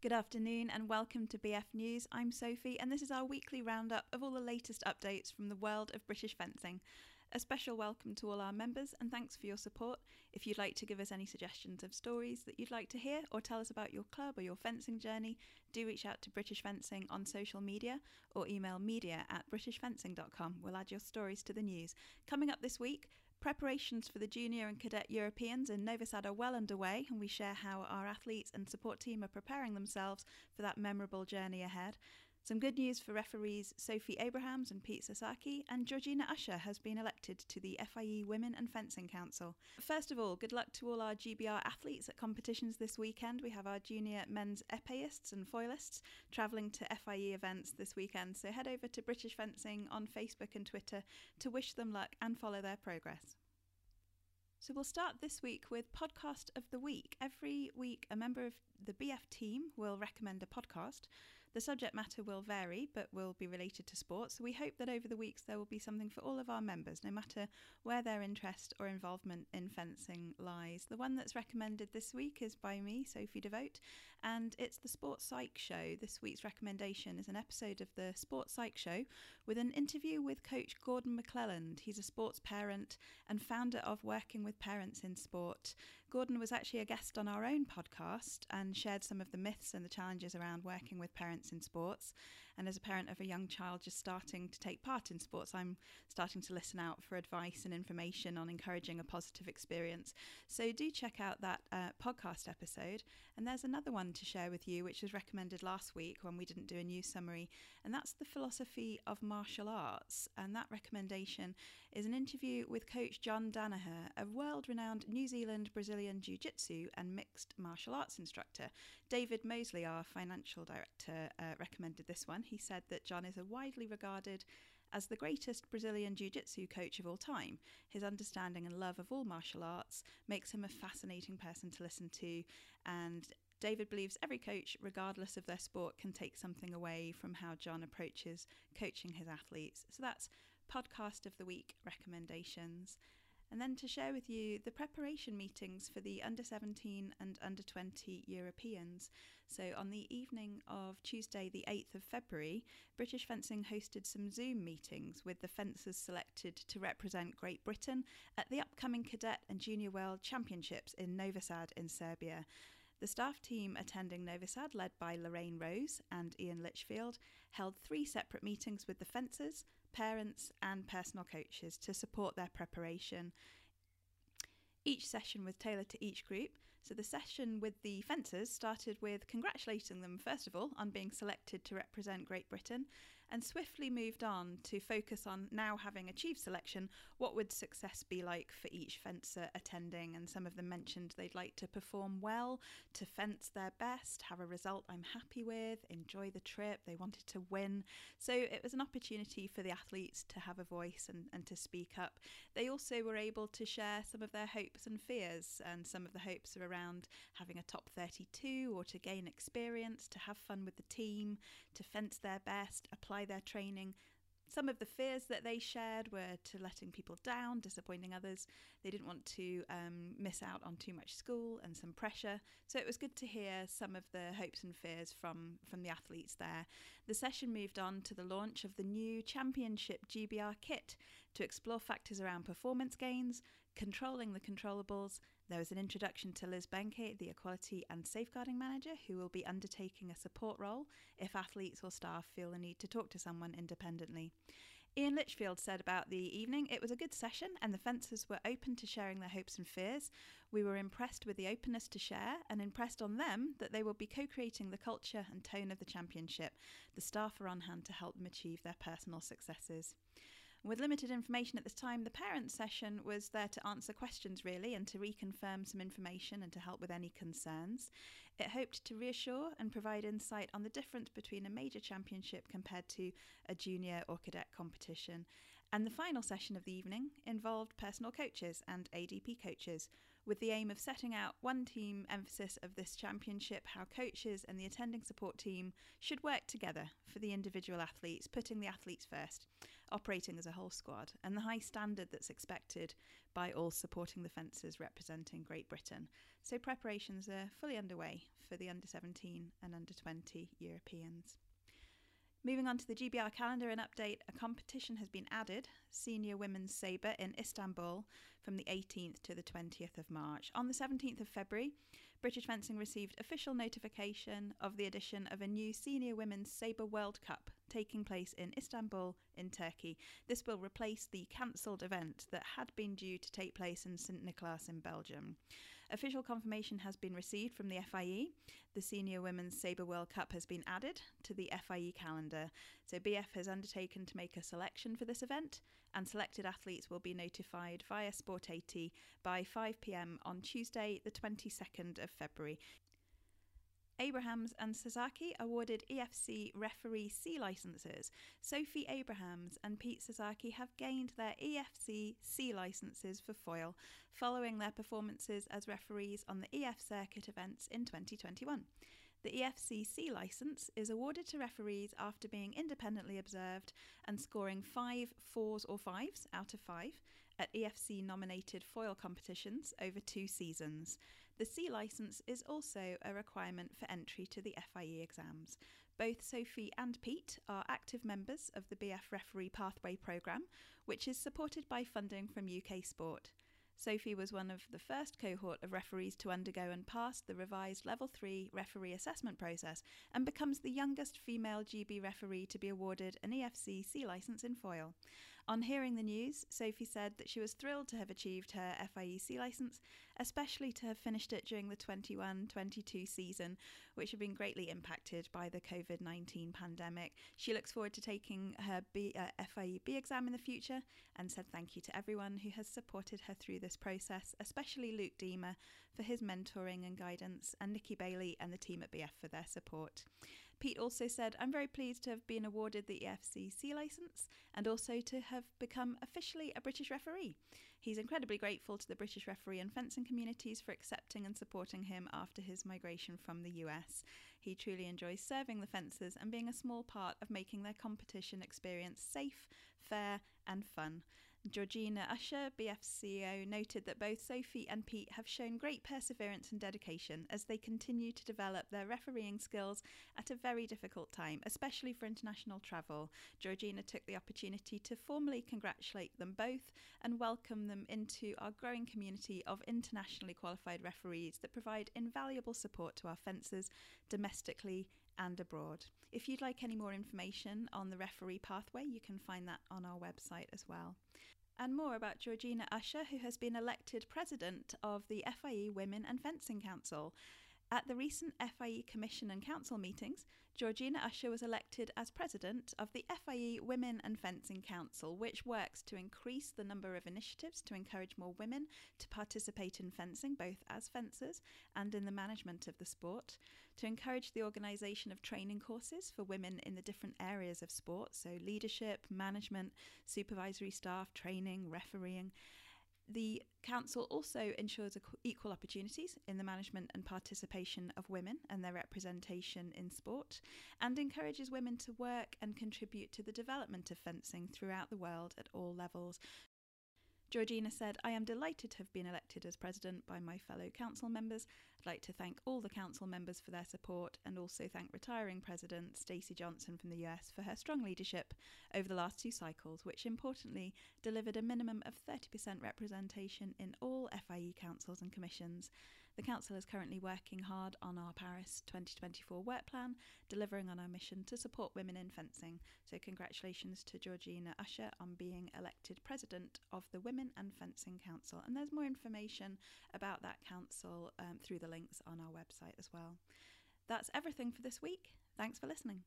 Good afternoon and welcome to BF News. I'm Sophie, and this is our weekly roundup of all the latest updates from the world of British fencing. A special welcome to all our members and thanks for your support. If you'd like to give us any suggestions of stories that you'd like to hear or tell us about your club or your fencing journey, do reach out to British Fencing on social media or email media at britishfencing.com. We'll add your stories to the news. Coming up this week, Preparations for the Junior and Cadet Europeans in Novi Sad are well underway, and we share how our athletes and support team are preparing themselves for that memorable journey ahead. Some good news for referees Sophie Abrahams and Pete Sasaki, and Georgina Usher has been elected to the FIE Women in Fencing Council. First of all, good luck to all our GBR athletes at competitions this weekend. We have our junior men's epeists and foilists travelling to FIE events this weekend, so head over to British Fencing on Facebook and Twitter to wish them luck and follow their progress. So we'll start this week with Podcast of the Week. Every week, a member of the BF team will recommend a podcast. The subject matter will vary, but will be related to sports. So we hope that over the weeks there will be something for all of our members, no matter where their interest or involvement in fencing lies. The one that's recommended this week is by me, Sophie Devote, and it's the Sports Psych Show. This week's recommendation is an episode of the Sports Psych Show with an interview with Coach Gordon MacLelland. He's a sports parent and founder of Working with parents in sport. Gordon was actually a guest on our own podcast and shared some of the myths and the challenges around working with parents in sports. And as a parent of a young child just starting to take part in sports, I'm starting to listen out for advice and information on encouraging a positive experience. So do check out that uh, podcast episode. And there's another one to share with you, which was recommended last week when we didn't do a news summary, and that's the philosophy of martial arts. And that recommendation is an interview with Coach John Danaher, a world renowned New Zealand Brazilian Jiu Jitsu and mixed martial arts instructor. David Mosley, our financial director, uh, recommended this one. He said that John is a widely regarded as the greatest Brazilian Jiu Jitsu coach of all time. His understanding and love of all martial arts makes him a fascinating person to listen to, and David believes every coach, regardless of their sport, can take something away from how John approaches coaching his athletes. So that's podcast of the week recommendations and then to share with you the preparation meetings for the under 17 and under 20 Europeans. So, on the evening of Tuesday, the 8th of February, British Fencing hosted some Zoom meetings with the fencers selected to represent Great Britain at the upcoming Cadet and Junior World Championships in Novi Sad in Serbia. The staff team attending Novi Sad, led by Lorraine Rose and Ian Litchfield, held three separate meetings with the fencers, parents, and personal coaches to support their preparation. Each session was tailored to each group. So the session with the fencers started with congratulating them, first of all, on being selected to represent Great Britain, and swiftly moved on to focus on now having achieved selection, what would success be like for each fencer attending. And some of them mentioned they'd like to perform well, to fence their best, have a result I'm happy with, enjoy the trip, they wanted to win. So it was an opportunity for the athletes to have a voice and, and to speak up. They also were able to share some of their hopes and fears, and some of the hopes are around having a top 32 or to gain experience, to have fun with the team, to fence their best, apply their training, some of the fears that they shared were to letting people down, disappointing others. They didn't want to um, miss out on too much school and some pressure. So it was good to hear some of the hopes and fears from, from the athletes there. The session moved on to the launch of the new Championship GBR kit to explore factors around performance gains, controlling the controllables, there was an introduction to Liz Benke, the Equality and Safeguarding Manager, who will be undertaking a support role if athletes or staff feel the need to talk to someone independently. Ian Litchfield said about the evening it was a good session and the fencers were open to sharing their hopes and fears. We were impressed with the openness to share and impressed on them that they will be co creating the culture and tone of the championship. The staff are on hand to help them achieve their personal successes. With limited information at this time, the parent session was there to answer questions really and to reconfirm some information and to help with any concerns. It hoped to reassure and provide insight on the difference between a major championship compared to a junior or cadet competition. And the final session of the evening involved personal coaches and ADP coaches, with the aim of setting out one team emphasis of this championship how coaches and the attending support team should work together for the individual athletes, putting the athletes first. Operating as a whole squad, and the high standard that's expected by all supporting the fencers representing Great Britain. So preparations are fully underway for the under 17 and under 20 Europeans. Moving on to the GBR calendar and update, a competition has been added, Senior Women's Sabre in Istanbul from the 18th to the 20th of March. On the 17th of February, British Fencing received official notification of the addition of a new Senior Women's Sabre World Cup taking place in Istanbul in Turkey. This will replace the cancelled event that had been due to take place in St Nicholas in Belgium. Official confirmation has been received from the FIE. The Senior Women's Sabre World Cup has been added to the FIE calendar. So BF has undertaken to make a selection for this event, and selected athletes will be notified via Sport 80 by 5 pm on Tuesday, the 22nd of February. Abrahams and Sasaki awarded EFC referee C licenses. Sophie Abrahams and Pete Sasaki have gained their EFC C licenses for foil following their performances as referees on the EF circuit events in 2021. The EFC C licence is awarded to referees after being independently observed and scoring five fours or fives out of five at EFC nominated foil competitions over two seasons. The C licence is also a requirement for entry to the FIE exams. Both Sophie and Pete are active members of the BF Referee Pathway programme, which is supported by funding from UK Sport. Sophie was one of the first cohort of referees to undergo and pass the revised Level 3 referee assessment process and becomes the youngest female GB referee to be awarded an EFC C licence in foil. On hearing the news, Sophie said that she was thrilled to have achieved her FIEC licence, especially to have finished it during the 21 22 season, which had been greatly impacted by the COVID 19 pandemic. She looks forward to taking her B, uh, FIEB exam in the future and said thank you to everyone who has supported her through this process, especially Luke Deemer for his mentoring and guidance, and Nikki Bailey and the team at BF for their support. Pete also said, I'm very pleased to have been awarded the EFCC licence and also to have become officially a British referee. He's incredibly grateful to the British referee and fencing communities for accepting and supporting him after his migration from the US. He truly enjoys serving the fencers and being a small part of making their competition experience safe, fair, and fun. Georgina Usher, BF CEO, noted that both Sophie and Pete have shown great perseverance and dedication as they continue to develop their refereeing skills at a very difficult time, especially for international travel. Georgina took the opportunity to formally congratulate them both and welcome them into our growing community of internationally qualified referees that provide invaluable support to our fencers domestically and abroad. If you'd like any more information on the referee pathway, you can find that on our website as well and more about Georgina Usher, who has been elected president of the FIE Women in Fencing Council. At the recent FIE Commission and Council meetings, Georgina Usher was elected as president of the FIE Women in Fencing Council, which works to increase the number of initiatives to encourage more women to participate in fencing, both as fencers and in the management of the sport, to encourage the organisation of training courses for women in the different areas of sport, so leadership, management, supervisory staff, training, refereeing the Council also ensures equal opportunities in the management and participation of women and their representation in sport, and encourages women to work and contribute to the development of fencing throughout the world at all levels, Georgina said, I am delighted to have been elected as president by my fellow council members. I'd like to thank all the council members for their support and also thank retiring president Stacey Johnson from the US for her strong leadership over the last two cycles, which importantly delivered a minimum of 30% representation in all FIE councils and commissions. The Council is currently working hard on our Paris 2024 work plan, delivering on our mission to support women in fencing. So, congratulations to Georgina Usher on being elected President of the Women in Fencing Council. And there's more information about that council um, through the links on our website as well. That's everything for this week. Thanks for listening.